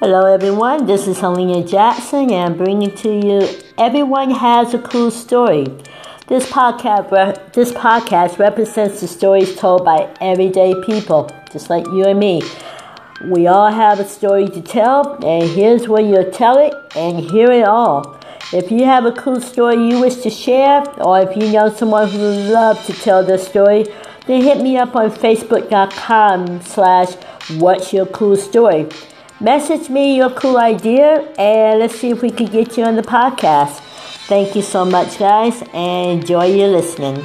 Hello, everyone. This is Helena Jackson, and I'm bringing to you "Everyone Has a Cool Story." This podcast, this podcast represents the stories told by everyday people, just like you and me. We all have a story to tell, and here's where you'll tell it and hear it all. If you have a cool story you wish to share, or if you know someone who would love to tell their story, then hit me up on facebook.com slash what's your cool story. Message me your cool idea and let's see if we can get you on the podcast. Thank you so much, guys, and enjoy your listening.